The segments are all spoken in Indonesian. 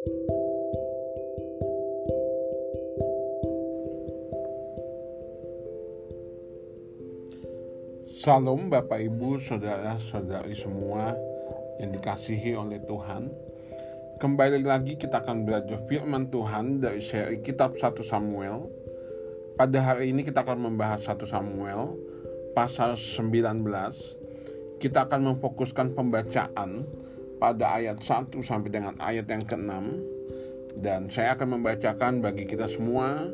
Salam Bapak Ibu, Saudara-saudari semua yang dikasihi oleh Tuhan. Kembali lagi kita akan belajar firman Tuhan dari seri kitab 1 Samuel. Pada hari ini kita akan membahas 1 Samuel pasal 19. Kita akan memfokuskan pembacaan pada ayat 1 sampai dengan ayat yang ke-6 dan saya akan membacakan bagi kita semua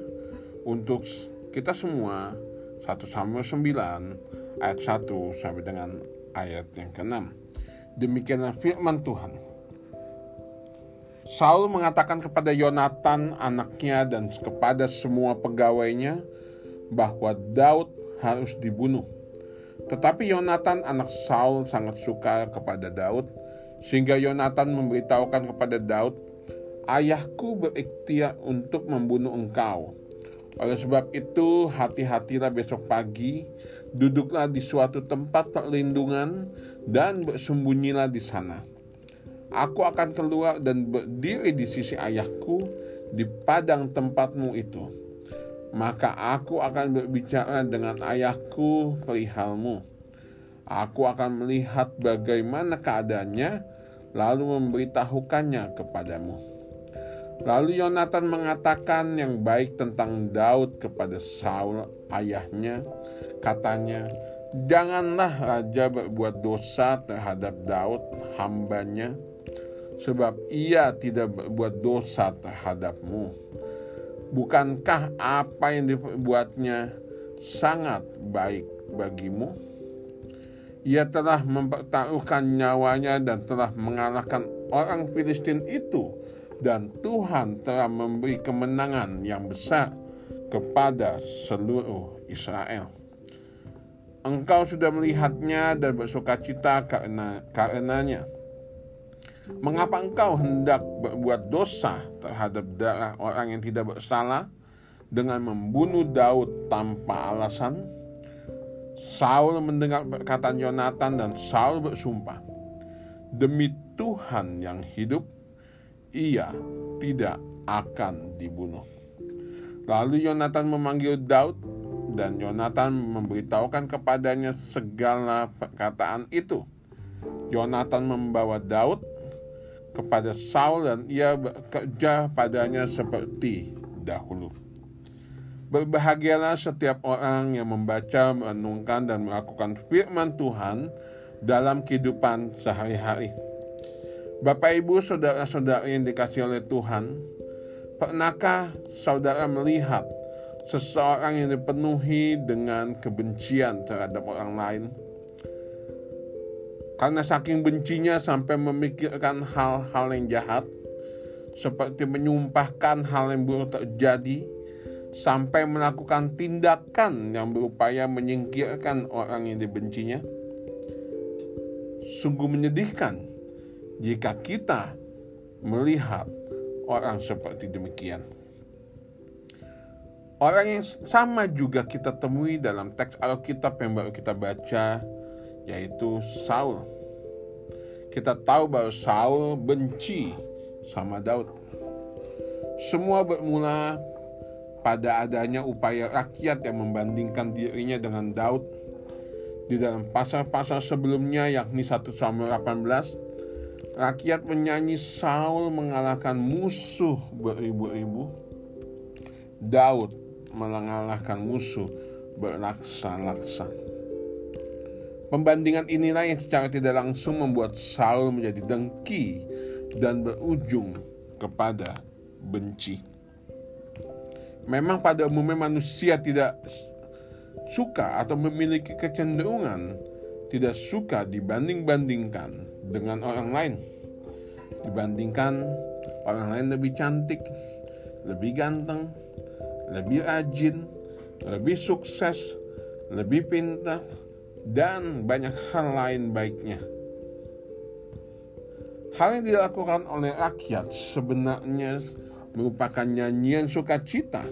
untuk kita semua 1 Samuel 9 ayat 1 sampai dengan ayat yang ke-6. Demikianlah firman Tuhan. Saul mengatakan kepada Yonatan anaknya dan kepada semua pegawainya bahwa Daud harus dibunuh. Tetapi Yonatan anak Saul sangat suka kepada Daud sehingga Yonatan memberitahukan kepada Daud, "Ayahku berikhtiar untuk membunuh engkau." Oleh sebab itu, hati-hatilah besok pagi, duduklah di suatu tempat perlindungan, dan bersembunyilah di sana. Aku akan keluar dan berdiri di sisi ayahku di padang tempatmu itu. Maka aku akan berbicara dengan ayahku perihalmu. Aku akan melihat bagaimana keadaannya, lalu memberitahukannya kepadamu. Lalu Yonatan mengatakan yang baik tentang Daud kepada Saul ayahnya. Katanya, janganlah raja berbuat dosa terhadap Daud hambanya, sebab ia tidak berbuat dosa terhadapmu. Bukankah apa yang diperbuatnya sangat baik bagimu? Ia telah mempertaruhkan nyawanya dan telah mengalahkan orang Filistin itu dan Tuhan telah memberi kemenangan yang besar kepada seluruh Israel. Engkau sudah melihatnya dan bersuka cita karena karenanya. Mengapa engkau hendak berbuat dosa terhadap darah orang yang tidak bersalah dengan membunuh Daud tanpa alasan? Saul mendengar perkataan Yonatan dan Saul bersumpah, "Demi Tuhan yang hidup, ia tidak akan dibunuh. Lalu Yonatan memanggil Daud dan Yonatan memberitahukan kepadanya segala perkataan itu. Yonatan membawa Daud kepada Saul dan ia bekerja padanya seperti dahulu. Berbahagialah setiap orang yang membaca, merenungkan, dan melakukan firman Tuhan dalam kehidupan sehari-hari Bapak Ibu, saudara-saudara yang dikasih oleh Tuhan, pernahkah saudara melihat seseorang yang dipenuhi dengan kebencian terhadap orang lain? Karena saking bencinya sampai memikirkan hal-hal yang jahat, seperti menyumpahkan hal yang buruk terjadi, sampai melakukan tindakan yang berupaya menyingkirkan orang yang dibencinya. Sungguh menyedihkan jika kita melihat orang seperti demikian. Orang yang sama juga kita temui dalam teks Alkitab yang baru kita baca, yaitu Saul. Kita tahu bahwa Saul benci sama Daud. Semua bermula pada adanya upaya rakyat yang membandingkan dirinya dengan Daud. Di dalam pasal-pasal sebelumnya yakni 1 Samuel 18 Rakyat menyanyi Saul mengalahkan musuh beribu-ribu. Daud mengalahkan musuh berlaksa-laksa. Pembandingan inilah yang secara tidak langsung membuat Saul menjadi dengki dan berujung kepada benci. Memang pada umumnya manusia tidak suka atau memiliki kecenderungan tidak suka dibanding-bandingkan dengan orang lain. Dibandingkan orang lain lebih cantik, lebih ganteng, lebih rajin, lebih sukses, lebih pintar, dan banyak hal lain baiknya. Hal yang dilakukan oleh rakyat sebenarnya merupakan nyanyian sukacita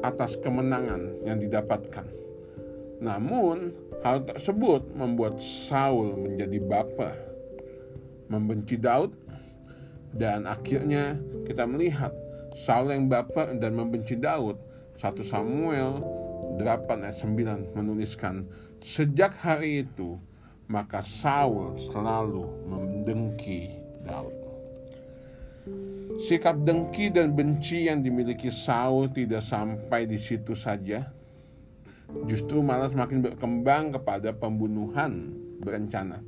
atas kemenangan yang didapatkan. Namun, Hal tersebut membuat Saul menjadi baper, membenci Daud, Dan akhirnya kita melihat Saul yang baper dan membenci Daud. 1 Samuel 8 ayat 9 menuliskan, Sejak hari itu, maka Saul selalu mendengki Daud. Sikap dengki dan benci yang dimiliki Saul tidak sampai di situ saja. Justru malah semakin berkembang kepada pembunuhan berencana.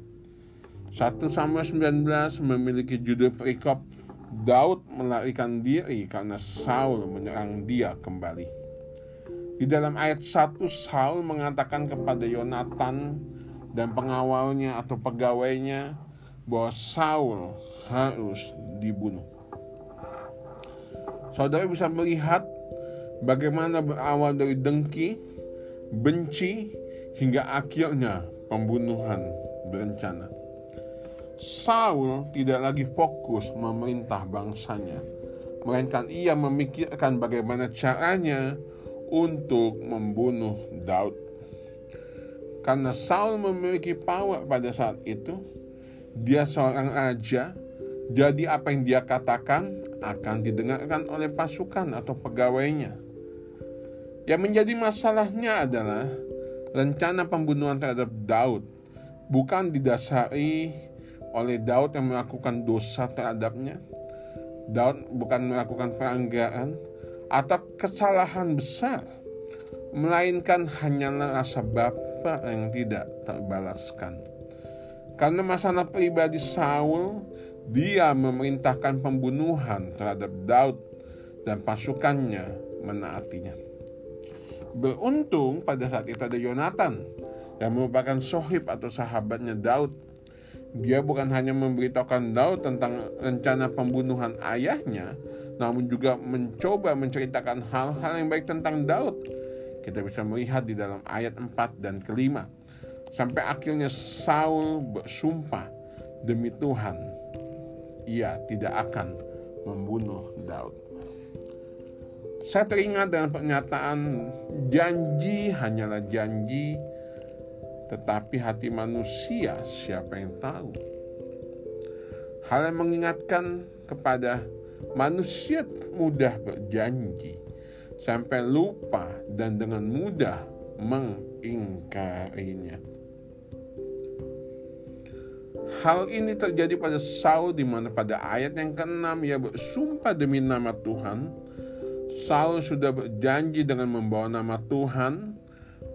1 Samuel 19 memiliki judul perikop Daud melarikan diri karena Saul menyerang dia kembali. Di dalam ayat 1 Saul mengatakan kepada Yonatan dan pengawalnya atau pegawainya bahwa Saul harus dibunuh. Saudara bisa melihat bagaimana berawal dari dengki, benci, hingga akhirnya pembunuhan berencana. Saul tidak lagi fokus memerintah bangsanya, melainkan ia memikirkan bagaimana caranya untuk membunuh Daud. Karena Saul memiliki power pada saat itu, dia seorang raja, jadi apa yang dia katakan akan didengarkan oleh pasukan atau pegawainya. Yang menjadi masalahnya adalah rencana pembunuhan terhadap Daud bukan didasari oleh Daud yang melakukan dosa terhadapnya. Daud bukan melakukan pelanggaran atau kesalahan besar, melainkan hanyalah rasa yang tidak terbalaskan. Karena masalah pribadi Saul, dia memerintahkan pembunuhan terhadap Daud dan pasukannya menaatinya. Beruntung pada saat itu ada Yonatan yang merupakan sohib atau sahabatnya Daud dia bukan hanya memberitahukan Daud tentang rencana pembunuhan ayahnya, namun juga mencoba menceritakan hal-hal yang baik tentang Daud. Kita bisa melihat di dalam ayat 4 dan kelima. Sampai akhirnya Saul bersumpah demi Tuhan, ia tidak akan membunuh Daud. Saya teringat dengan pernyataan janji hanyalah janji tetapi hati manusia siapa yang tahu? Hal yang mengingatkan kepada manusia mudah berjanji sampai lupa dan dengan mudah mengingkarinya. Hal ini terjadi pada Saul di mana pada ayat yang ke-6 ia bersumpah demi nama Tuhan. Saul sudah berjanji dengan membawa nama Tuhan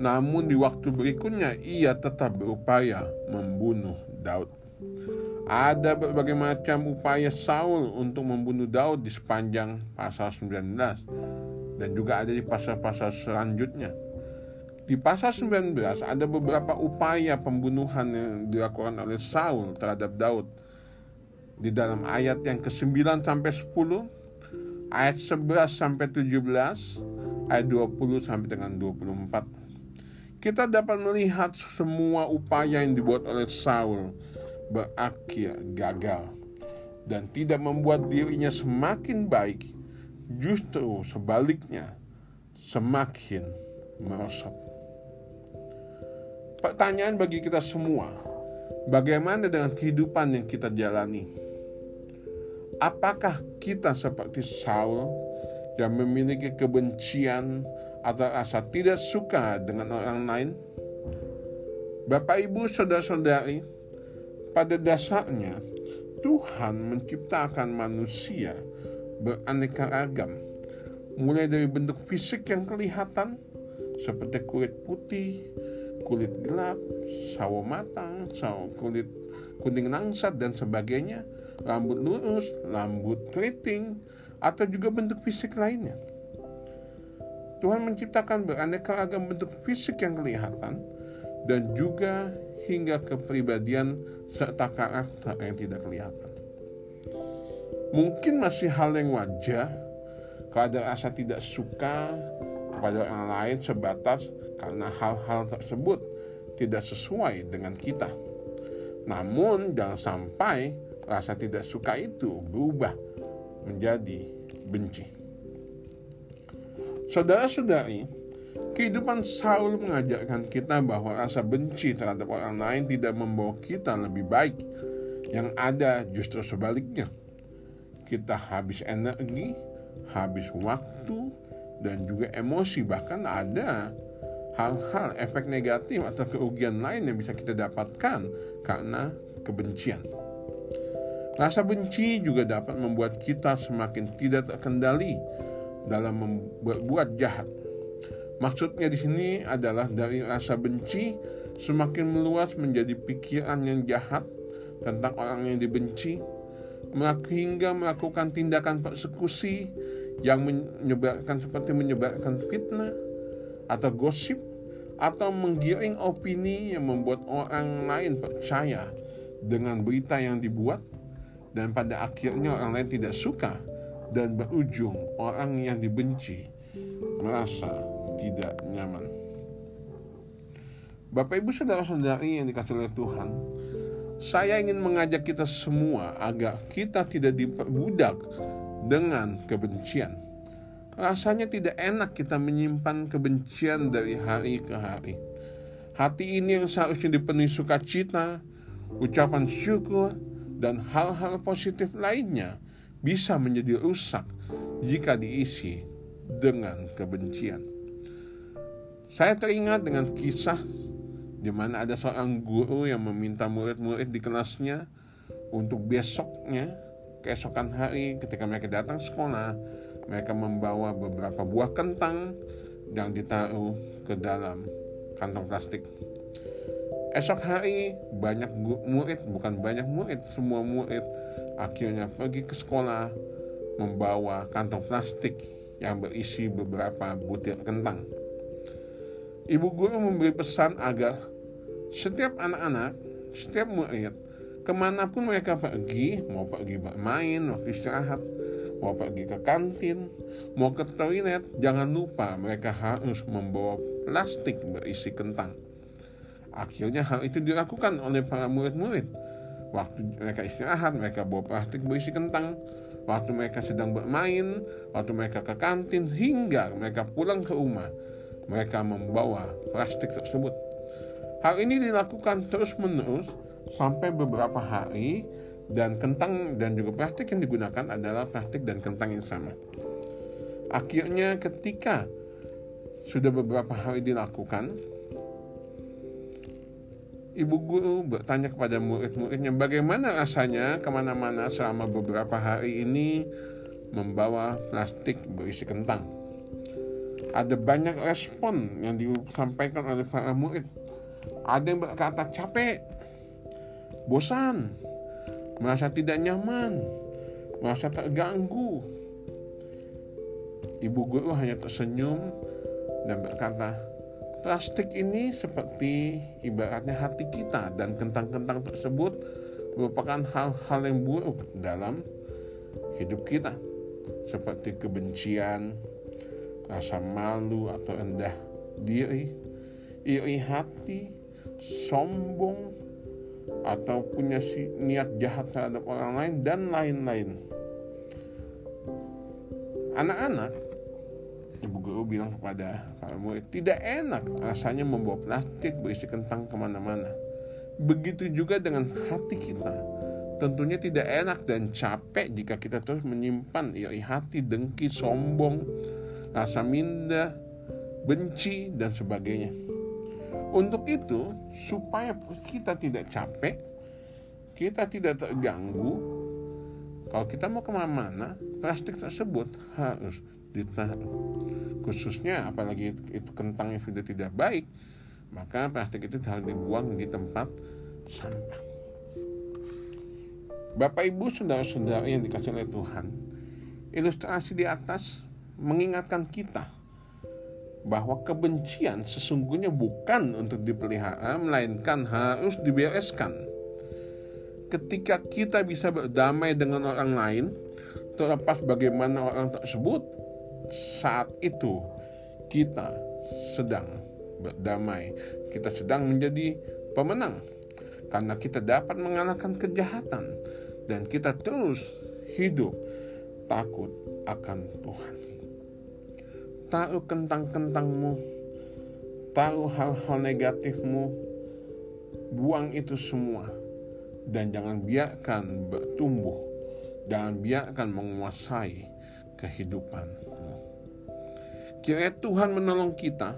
namun di waktu berikutnya ia tetap berupaya membunuh Daud. Ada berbagai macam upaya Saul untuk membunuh Daud di sepanjang pasal 19 dan juga ada di pasal-pasal selanjutnya. Di pasal 19 ada beberapa upaya pembunuhan yang dilakukan oleh Saul terhadap Daud. Di dalam ayat yang ke-9 sampai 10, ayat 11 sampai 17, ayat 20 sampai dengan 24 kita dapat melihat semua upaya yang dibuat oleh Saul berakhir gagal dan tidak membuat dirinya semakin baik, justru sebaliknya semakin merosot. Pertanyaan bagi kita semua, bagaimana dengan kehidupan yang kita jalani? Apakah kita seperti Saul yang memiliki kebencian atau rasa tidak suka dengan orang lain? Bapak, ibu, saudara-saudari, pada dasarnya Tuhan menciptakan manusia beraneka ragam, mulai dari bentuk fisik yang kelihatan seperti kulit putih, kulit gelap, sawo matang, sawo kulit kuning langsat dan sebagainya, rambut lurus, rambut keriting, atau juga bentuk fisik lainnya. Tuhan menciptakan beraneka ragam bentuk fisik yang kelihatan dan juga hingga kepribadian serta karakter yang tidak kelihatan. Mungkin masih hal yang wajar kalau ada rasa tidak suka kepada orang lain sebatas karena hal-hal tersebut tidak sesuai dengan kita. Namun jangan sampai rasa tidak suka itu berubah menjadi benci. Saudara-saudari, kehidupan Saul mengajarkan kita bahwa rasa benci terhadap orang lain tidak membawa kita lebih baik. Yang ada justru sebaliknya. kita habis energi, habis waktu, dan juga emosi. Bahkan ada hal-hal efek negatif atau kerugian lain yang bisa kita dapatkan karena kebencian. Rasa benci juga dapat membuat kita semakin tidak terkendali dalam berbuat jahat. Maksudnya di sini adalah dari rasa benci semakin meluas menjadi pikiran yang jahat tentang orang yang dibenci, hingga melakukan tindakan persekusi yang menyebarkan seperti menyebarkan fitnah atau gosip atau menggiring opini yang membuat orang lain percaya dengan berita yang dibuat dan pada akhirnya orang lain tidak suka dan berujung orang yang dibenci merasa tidak nyaman. Bapak Ibu saudara-saudari yang dikasih oleh Tuhan, saya ingin mengajak kita semua agar kita tidak diperbudak dengan kebencian. Rasanya tidak enak kita menyimpan kebencian dari hari ke hari. Hati ini yang seharusnya dipenuhi sukacita, ucapan syukur, dan hal-hal positif lainnya bisa menjadi rusak jika diisi dengan kebencian. Saya teringat dengan kisah di mana ada seorang guru yang meminta murid-murid di kelasnya untuk besoknya, keesokan hari ketika mereka datang sekolah, mereka membawa beberapa buah kentang yang ditaruh ke dalam kantong plastik. Esok hari banyak murid, bukan banyak murid, semua murid akhirnya pergi ke sekolah membawa kantong plastik yang berisi beberapa butir kentang. Ibu guru memberi pesan agar setiap anak-anak, setiap murid, ke mana pun mereka pergi, mau pergi bermain, mau istirahat, mau pergi ke kantin, mau ke toilet, jangan lupa mereka harus membawa plastik berisi kentang Akhirnya hal itu dilakukan oleh para murid-murid. Waktu mereka istirahat, mereka bawa plastik berisi kentang. Waktu mereka sedang bermain, waktu mereka ke kantin, hingga mereka pulang ke rumah, mereka membawa plastik tersebut. Hal ini dilakukan terus-menerus sampai beberapa hari dan kentang dan juga plastik yang digunakan adalah plastik dan kentang yang sama. Akhirnya ketika sudah beberapa hari dilakukan, ibu guru bertanya kepada murid-muridnya bagaimana rasanya ke mana-mana selama beberapa hari ini membawa plastik berisi kentang. Ada banyak respon yang disampaikan oleh para murid. Ada yang berkata capek, bosan, merasa tidak nyaman, merasa terganggu. Ibu guru hanya tersenyum dan berkata, Plastik ini seperti ibaratnya hati kita dan kentang-kentang tersebut merupakan hal-hal yang buruk dalam hidup kita seperti kebencian, rasa malu atau rendah diri, iri hati, sombong, atau punya niat jahat terhadap orang lain dan lain-lain. Anak-anak ibu guru bilang kepada para murid, tidak enak rasanya membawa plastik berisi kentang ke mana-mana. Begitu juga dengan hati kita. Tentunya tidak enak dan capek jika kita terus menyimpan iri hati, dengki, sombong, rasa minda, benci, dan sebagainya. Untuk itu, supaya kita tidak capek, kita tidak terganggu, kalau kita mau ke mana-mana, plastik tersebut harus ditaruh. Khususnya apalagi itu, kentang yang sudah tidak baik maka plastik itu harus dibuang di tempat sampah. Bapak Ibu saudara-saudara yang dikasih oleh Tuhan ilustrasi di atas mengingatkan kita bahwa kebencian sesungguhnya bukan untuk dipelihara melainkan harus dibereskan ketika kita bisa berdamai dengan orang lain terlepas bagaimana orang tersebut saat itu kita sedang berdamai, kita sedang menjadi pemenang karena kita dapat mengalahkan kejahatan dan kita terus hidup takut akan Tuhan. Tahu kentang-kentangmu, tahu hal-hal negatifmu, buang itu semua dan jangan biarkan bertumbuh Jangan biarkan menguasai kehidupanmu. Kiranya Tuhan menolong kita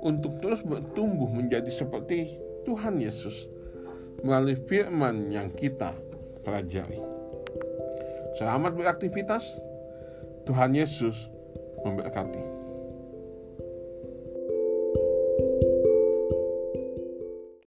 untuk terus bertumbuh menjadi seperti Tuhan Yesus melalui firman yang kita pelajari. Selamat beraktivitas. Tuhan Yesus memberkati.